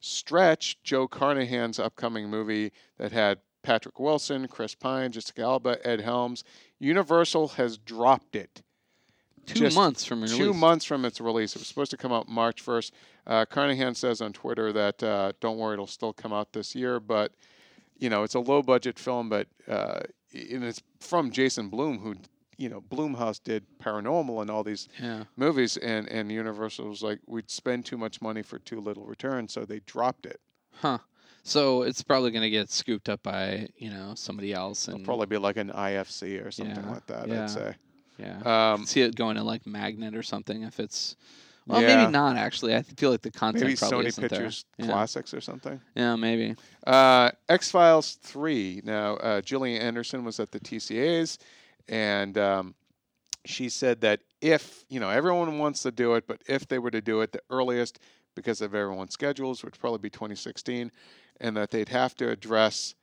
Stretch, Joe Carnahan's upcoming movie that had Patrick Wilson, Chris Pine, Jessica Alba, Ed Helms. Universal has dropped it Two just months from release. two months from its release. It was supposed to come out March 1st. Uh, Carnahan says on Twitter that uh, don't worry, it'll still come out this year. But you know, it's a low budget film, but uh, and it's from Jason Blum, who you know Blumhouse did Paranormal and all these Yeah. movies, and and Universal was like, we'd spend too much money for too little return, so they dropped it. Huh. So it's probably going to get scooped up by you know somebody else, It'll and probably be like an IFC or something Yeah, like that. yeah. I'd say. yeah, Um, see it going to like Magnet or something if it's. Well, Yeah. maybe not actually. I feel like the content maybe probably Sony Pictures there. Yeah. Classics or something. Yeah, maybe. Uh, X Files 3. Now, uh, Gillian Anderson was at the TCAs, and um, she said that if, you know, everyone wants to do it, but if they were to do it, the earliest, because of everyone's schedules, would probably be 2016, and that they'd have to address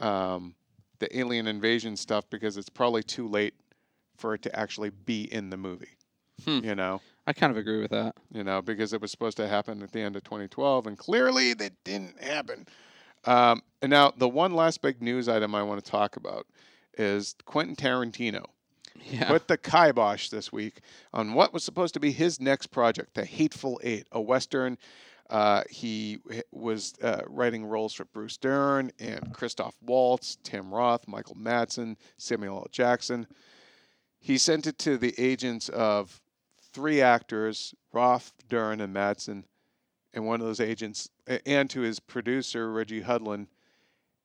um, the alien invasion stuff because it's probably too late for it to actually be in the movie. Hmm. You know, I kind of agree with that. you know, because it was supposed to happen at the end of 2012, and clearly that didn't happen. Um, and now, the one last big news item I want to talk about is Quentin Tarantino Yeah. put the kibosh this week on what was supposed to be his next project, The Hateful Eight, a Western. Uh, he was uh, writing roles for Bruce Dern and Christoph Waltz, Tim Roth, Michael Madsen, Samuel L. Jackson. He sent it to the agents of three actors, Roth, Dern, and Madsen, and one of those agents, and to his producer Reggie Hudlin,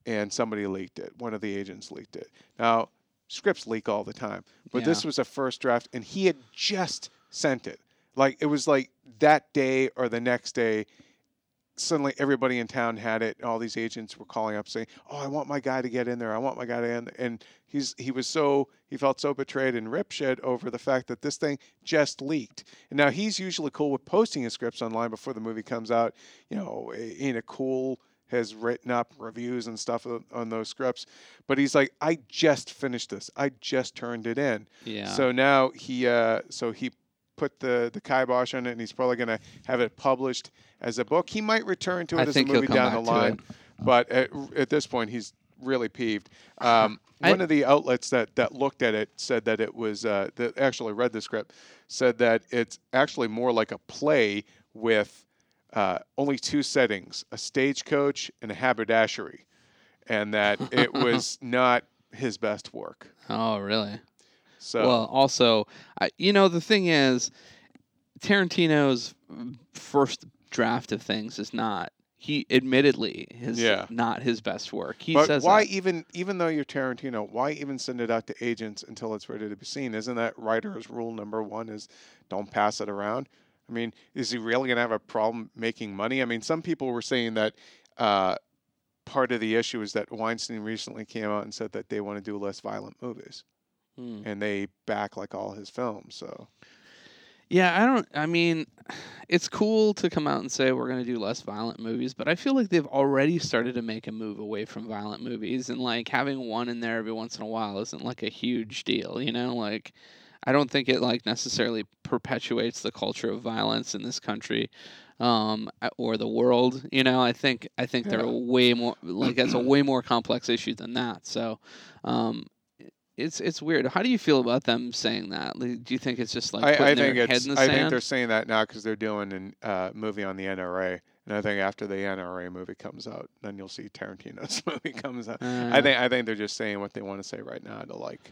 and somebody leaked it. One of the agents leaked it. Now scripts leak all the time, but this was a first draft, and he had just sent it. Like it was like that day or the next day. Suddenly, everybody in town had it. All these agents were calling up saying, "Oh, I want my guy to get in there. I want my guy to in." there." And he's he was so he felt so betrayed and ripshit over the fact that this thing just leaked. And now he's usually cool with posting his scripts online before the movie comes out. You know, in a cool has written up reviews and stuff on- on those scripts. But he's like, I just finished this. I just turned it in. Yeah. So now he uh, so he put the the kibosh on it, and he's probably going to have it published as a book. He might return to it I as a movie down the line, but at, at this point, he's really peeved. Um, [LAUGHS] I- one of the outlets that that looked at it said that it was uh, that actually read the script said that it's actually more like a play with uh, only two settings: a stagecoach and a haberdashery, and that it [LAUGHS] was not his best work. oh, really? So Well, also, I, you know, the thing is, Tarantino's first draft of things is not. He admittedly is Yeah. not his best work. He but says why that. even even though you're Tarantino, why even send it out to agents until it's ready to be seen? Isn't that writer's rule number one? Is don't pass it around. I mean, is he really gonna have a problem making money? I mean, some people were saying that uh, part of the issue is that Weinstein recently came out and said that they want to do less violent movies, Hmm. and they back like all his films. So Yeah, I don't. I mean, it's cool to come out and say we're going to do less violent movies, but I feel like they've already started to make a move away from violent movies, and like having one in there every once in a while isn't like a huge deal, you know? Like, I don't think it like necessarily perpetuates the culture of violence in this country. Um, or the world, you know. I think I think they're Yeah. way more like it's a way more complex issue than that. So, um, it's it's weird. How do you feel about them saying that? Like, do you think it's just like I, putting I their think head it's in the I think they're saying that now because they're doing a uh, movie on the NRA, and I think after the NRA movie comes out, then you'll see Tarantino's [LAUGHS] movie comes out. I Uh, think I think they're just saying what they want to say right now to like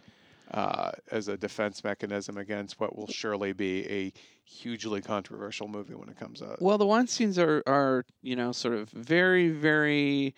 uh, as a defense mechanism against what will surely be a hugely controversial movie when it comes out. Well, the Weinsteins are are you know sort of very very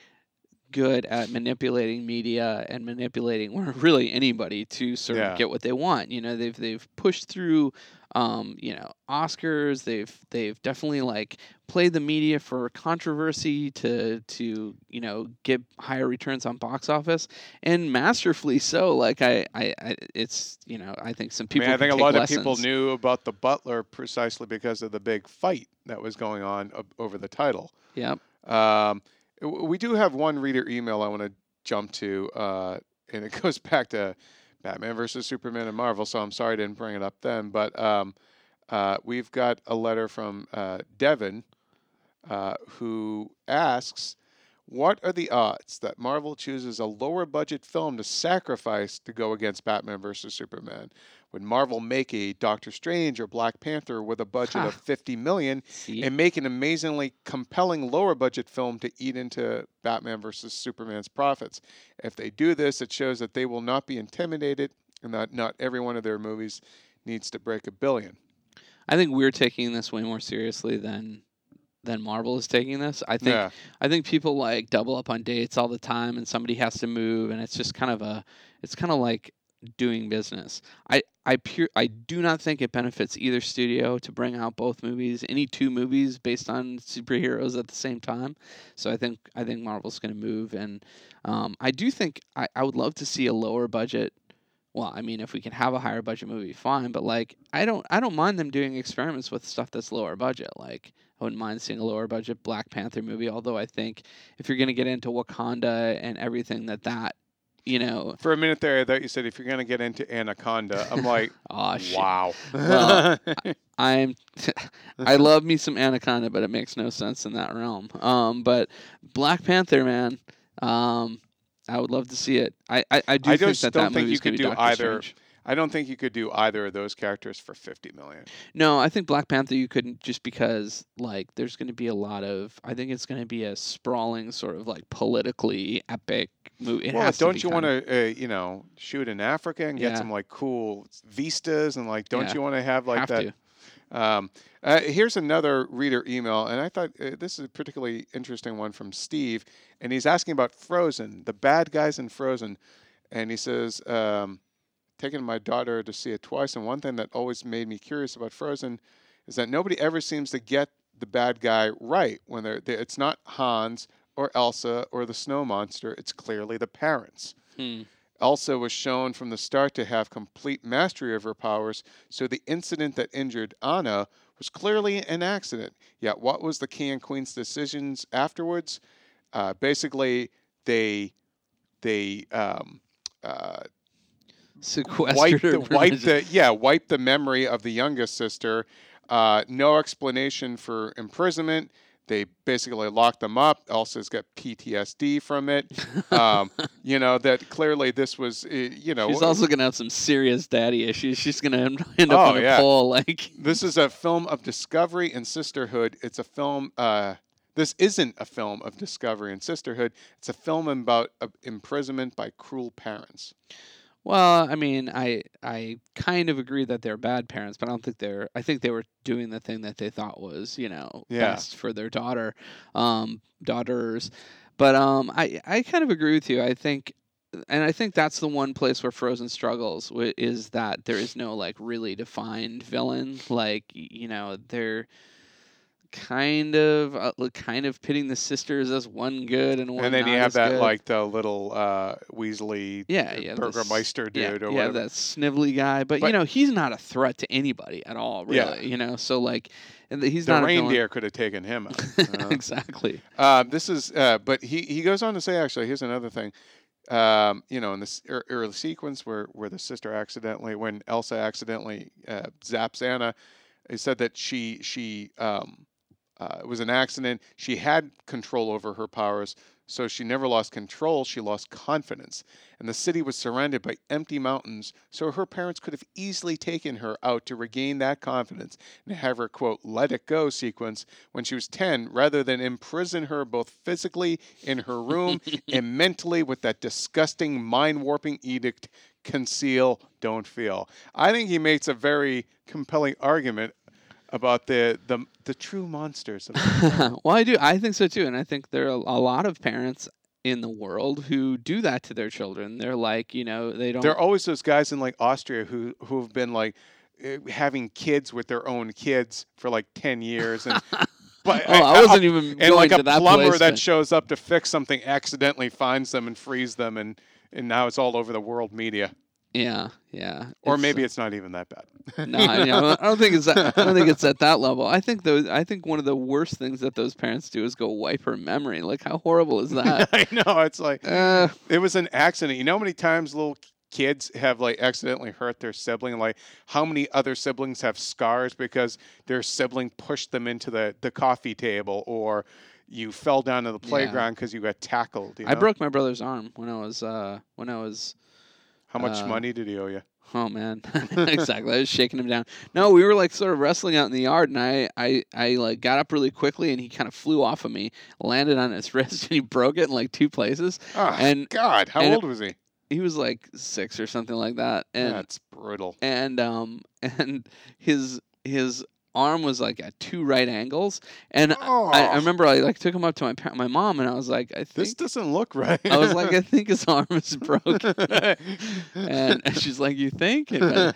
good at manipulating media and manipulating or really anybody to sort Yeah. of get what they want. You know, they've they've pushed through um, you know, Oscars. They've they've definitely like played the media for controversy to to you know get higher returns on box office and masterfully so. Like I I, I it's you know I think some I people. mean, I think a lot of people knew about the Butler precisely because of the big fight that was going on o- over the title. Yep. Um, we do have one reader email I want to jump to, uh, and it [LAUGHS] goes back to Batman versus Superman and Marvel. So I'm sorry I didn't bring it up then, but um, uh, we've got a letter from uh, Devin uh, who asks. What are the odds that Marvel chooses a lower budget film to sacrifice to go against Batman versus Superman? Would Marvel make a Doctor Strange or Black Panther with a budget Ha. of 50 million See? and make an amazingly compelling lower budget film to eat into Batman versus Superman's profits. If they do this, it shows that they will not be intimidated and that not every one of their movies needs to break a billion. I think we're taking this way more seriously than than Marvel is taking this. I think yeah, I think people like double up on dates all the time and somebody has to move and it's just kind of a it's kind of like doing business. I I pure I do not think it benefits either studio to bring out both movies, any two movies based on superheroes at the same time. So I think I think Marvel's going to move and um, I do think I, I would love to see a lower budget well, I mean, if we can have a higher budget movie, fine. But like, I don't, I don't mind them doing experiments with stuff that's lower budget. Like, I wouldn't mind seeing a lower budget Black Panther movie. Although I think if you're gonna get into Wakanda and everything that that, you know, for a minute there, I thought you said if you're going to get into Anaconda, I'm [LAUGHS] like, oh shit. wow. Well, [LAUGHS] I'm, [LAUGHS] I love me some Anaconda, but it makes no sense in that realm. Um, but Black Panther, man, um, I would love to see it. I, I, I do I think that don't that you could do Doctor either- Strange. I don't think you could do either of those characters for 50 million. No, I think Black Panther you couldn't just because like there's going to be a lot of I think it's going to be a sprawling sort of like politically epic movie. It well, don't you want to, uh, you know, shoot in Africa and get Yeah. some like cool vistas and like, don't Yeah. you want to have like have that? to? Um, uh, here's another reader email, and I thought uh, this is a particularly interesting one from Steve, and he's asking about Frozen, the bad guys in Frozen, and he says, um, taking my daughter to see it twice, and one thing that always made me curious about Frozen is that nobody ever seems to get the bad guy right when they're, they, it's not Hans or Elsa or the snow monster, it's clearly the parents. Hmm. Elsa was shown from the start to have complete mastery of her powers, so the incident that injured Anna was clearly an accident. Yet, what was the king and queen's decisions afterwards? Uh, basically, they they um, uh, Sequestered the, wiped the yeah wiped the memory of the youngest sister. Uh, no explanation for imprisonment. They basically locked them up. Elsa's got PTSD from it. [LAUGHS] Um, you know that clearly this was uh, you know She's also gonna have some serious daddy issues. She's gonna end end up Oh, on a yeah. pole like. [LAUGHS] this is a film of discovery and sisterhood. It's a film. Uh, this isn't a film of discovery and sisterhood. It's a film about uh, imprisonment by cruel parents. Well, I mean, I I kind of agree that they're bad parents, but I don't think they're. I think they were doing the thing that they thought was, you know, Yeah. best for their daughter, um, daughters. But um, I I kind of agree with you. I think, and I think that's the one place where Frozen struggles is that there is no like really defined villain. Like you know, they're kind of uh, like, kind of pitting the sisters as one good and one and then you have that good. like the little uh, Weasley Yeah, yeah. Burgermeister yeah, dude or yeah, whatever. that snivelly guy. But, But- you know, he's not a threat to anybody at all, really. Yeah. You know, so like, and the- he's the not reindeer could have taken him out. uh, [LAUGHS] exactly. Uh, this is, uh, but he, he goes on to say, actually, here's another thing. Um, you know, in this early sequence where, where the sister accidentally, when Elsa accidentally uh, zaps Anna, he said that she she um, uh, it was an accident. She had control over her powers, so she never lost control. She lost confidence, and the city was surrounded by empty mountains. So her parents could have easily taken her out to regain that confidence and have her quote "let it go" sequence when she was ten, rather than imprison her both physically in her room [LAUGHS] and mentally with that disgusting mind warping edict conceal, don't feel. I think he makes a very compelling argument about the the, the true monsters. Of [LAUGHS] well, I do. I think so too. And I think there are a lot of parents in the world who do that to their children. They're like, you know, they don't. there are always those guys in like Austria who who've been like eh, having kids with their own kids for like 10 years and [LAUGHS] but oh, I wasn't even and like a that plumber place, that but- shows up to fix something accidentally finds them and frees them and and now it's all over the world media yeah, yeah. or It's, maybe uh, it's not even that bad [LAUGHS] no, I, know, I don't think it's. That, I don't think it's at that level. I think those. I think one of the worst things that those parents do is go wipe her memory. Like, how horrible is [LAUGHS] that? I know it's like uh, It was an accident. You know how many times little kids have like accidentally hurt their sibling? Like how many other siblings have scars because their sibling pushed them into the, the coffee table or you fell down to the playground because you got tackled. You I broke my brother's arm when I was uh, when I was How much uh, money did he owe you? [LAUGHS] Oh man, [LAUGHS] exactly. I was shaking him down. No, we were like sort of wrestling out in the yard, and I, I, I like got up really quickly, and he kind of flew off of me, landed on his [LAUGHS] wrist, and he broke it in like two places. Oh, and- God, how and- old was he? He was like six or something like that, and That's brutal. and um and his his arm was like at two right angles, and Oh, I, I remember I like took him up to my pa- my mom, and I was like, I this think doesn't look right. I was like, I think his arm is [LAUGHS] broken, and, and [LAUGHS] she's like, you think? And,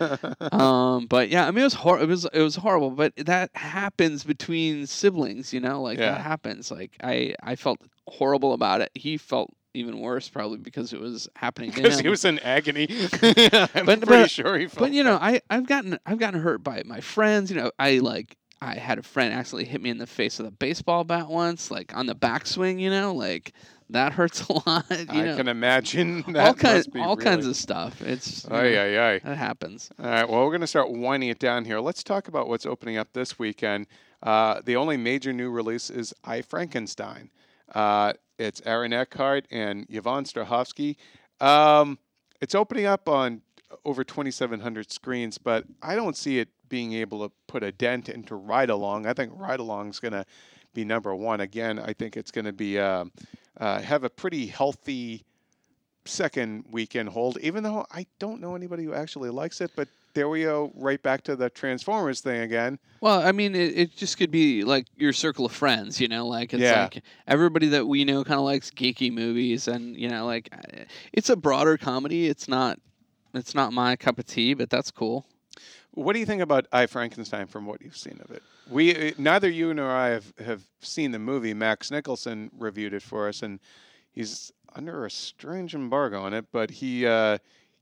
um but yeah i mean it was hor- it was it was horrible but that happens between siblings you know like Yeah. that happens like i i felt horrible about it he felt even worse probably because it was happening because he was in agony. [LAUGHS] [LAUGHS] I'm But- pretty but- sure he felt but you know i i've gotten i've gotten hurt by my friends you know i like i had a friend accidentally hit me in the face with a baseball bat once like on the backswing you know like that hurts [LAUGHS] a lot you I know can imagine that all kinds all kinds of stuff it's Ay, know, ay, ay. that happens All right, well, we're going to start winding it down here. Let's talk about what's opening up this weekend. Uh, the only major new release is I Frankenstein. Uh, it's Aaron Eckhart and Yvonne Strahovski. Um, it's opening up on over 2,700 screens, but I don't see it being able to put a dent into Ride Along. I think Ride Along is going to be number one. Again, I think it's going to be uh, uh, have a pretty healthy second weekend hold, even though I don't know anybody who actually likes it. But there we go, right back to the Transformers thing again. Well, I mean, it, it just could be like your circle of friends, you know, like it's Yeah. like everybody that we know kind of likes geeky movies, and you know, like uh, it's a broader comedy. It's not, it's not my cup of tea, but that's cool. What do you think about I Frankenstein from what you've seen of it? We uh, neither you nor I have, have seen the movie. Max Nicholson reviewed it for us, and he's under a strange embargo on it. But he uh,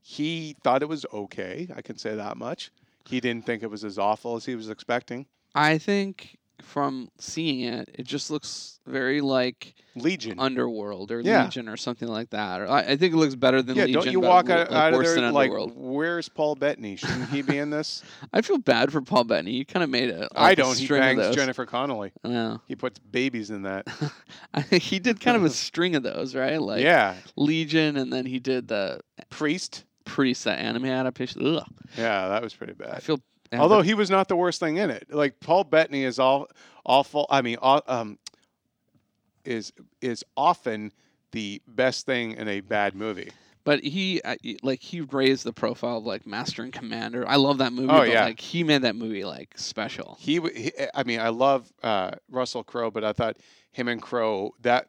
he thought it was okay. I can say that much. He didn't think it was as awful as he was expecting. I think from seeing it, it just looks very like Legion. Underworld or Yeah. Legion or something like that. Or I, I think it looks better than yeah, Legion. don't you walk out, like out of there like, where's Paul Bettany? Shouldn't he be in this? [LAUGHS] I feel bad for Paul Bettany. You kind of made it. I don't. He bangs Jennifer Connelly. Know. He puts babies in that. [LAUGHS] He did kind of a [LAUGHS] string of those, right? Like yeah, Legion, and then he did the Priest. Priest, that anime adaptation. Ugh. Yeah, that was pretty bad. I feel. Although he was not the worst thing in it. Like Paul Bettany is all awful. I mean, aw- um, is is often the best thing in a bad movie. but he uh, like he raised the profile of like Master and Commander. I love that movie. Oh, but, yeah. like he made that movie like special. He, he I mean, I love uh, Russell Crowe, but I thought him and Crowe that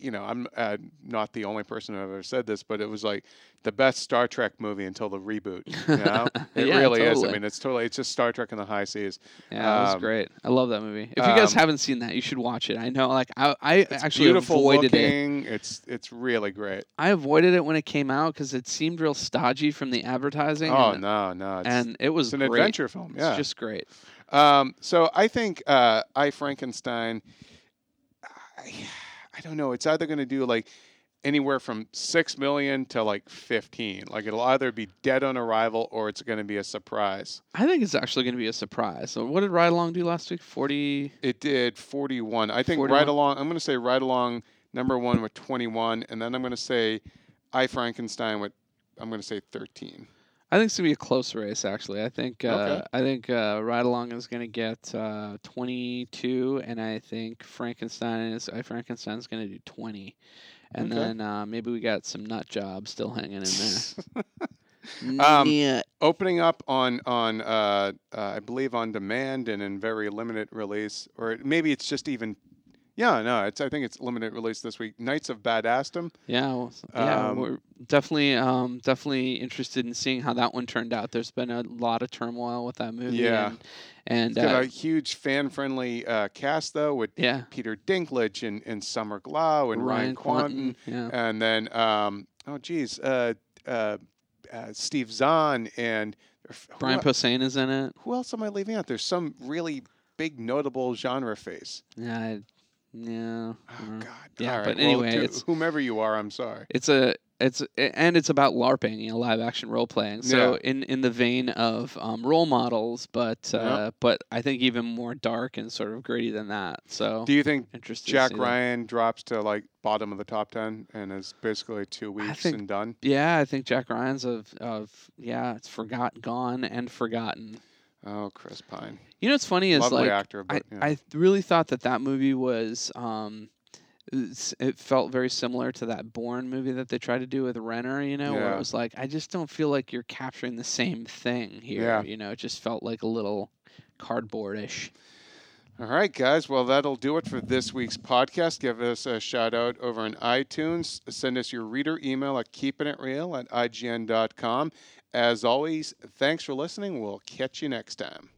you know, I'm uh, not the only person who ever said this, but it was like the best Star Trek movie until the reboot. You know, [LAUGHS] it Yeah, really is. I mean, it's totally it's just Star Trek in the high seas. Yeah, it was Um, great. I love that movie. If you guys um, haven't seen that, you should watch it. I know, like I, I actually avoided it. looking. It's it's really great. I avoided it when it came out because it seemed real stodgy from the advertising. Oh and, no, no, it's, and it was it's an great. adventure film. Yeah, It's just great. Um, so I think uh, I Frankenstein. I, I don't know. It's either going to do like anywhere from six million to like fifteen. Like it'll either be dead on arrival or it's going to be a surprise. I think it's actually going to be a surprise. So, what did Ride Along do last week? Forty. It did forty-one. I think 41? right along. I'm going to say right along number one with twenty-one, and then I'm going to say I Frankenstein with. I'm going to say thirteen. I think it's gonna be a close race. Actually, I think uh, Okay. I think uh, Ride Along is gonna get uh, 22, and I think Frankenstein is I Frankenstein is gonna do 20, and Okay. then uh, maybe we got some nut jobs still hanging in there. [LAUGHS] [LAUGHS] Um, Nut. opening up on on uh, uh, I believe on demand and in very limited release, or maybe it's just even. Yeah, no, it's I think it's limited release this week. Knights of Badassdom. Yeah, well, yeah, Um, we're definitely, um, definitely interested in seeing how that one turned out. There's been a lot of turmoil with that movie. Yeah. and, and got uh, a huge fan-friendly uh, cast though, with yeah, Peter Dinklage and, and Summer Glau and Ryan, Kwanten, yeah, and then um, oh geez, uh, uh, uh, Steve Zahn and Brian Posehn is in it. who else am I leaving out? There's some really big notable genre face. Yeah, I, yeah. Oh uh, God. Yeah, right. but anyway, to it's- whomever you are, I'm sorry. it's a it's and it's about larping you know live action role playing so Yeah. in in the vein of um, role models but Yeah. uh, but i think even more dark and sort of gritty than that so Do you think Jack see that. Ryan drops to like bottom of the top ten and is basically two weeks think- and done? yeah i think jack ryan's of of yeah it's forgot gone and forgotten Oh, Chris Pine, you know what's funny is lovely like actor, I, yeah. I really thought that that movie was um, it felt very similar to that Bourne movie that they tried to do with Renner, you know, where it was like I just don't feel like you're capturing the same thing here. Yeah. You know, it just felt like a little cardboardish. All right, guys. Well, that'll do it for this week's podcast. Give us a shout out over on iTunes. Send us your reader email at keepingitreal at ign.com. As always, thanks for listening. We'll catch you next time.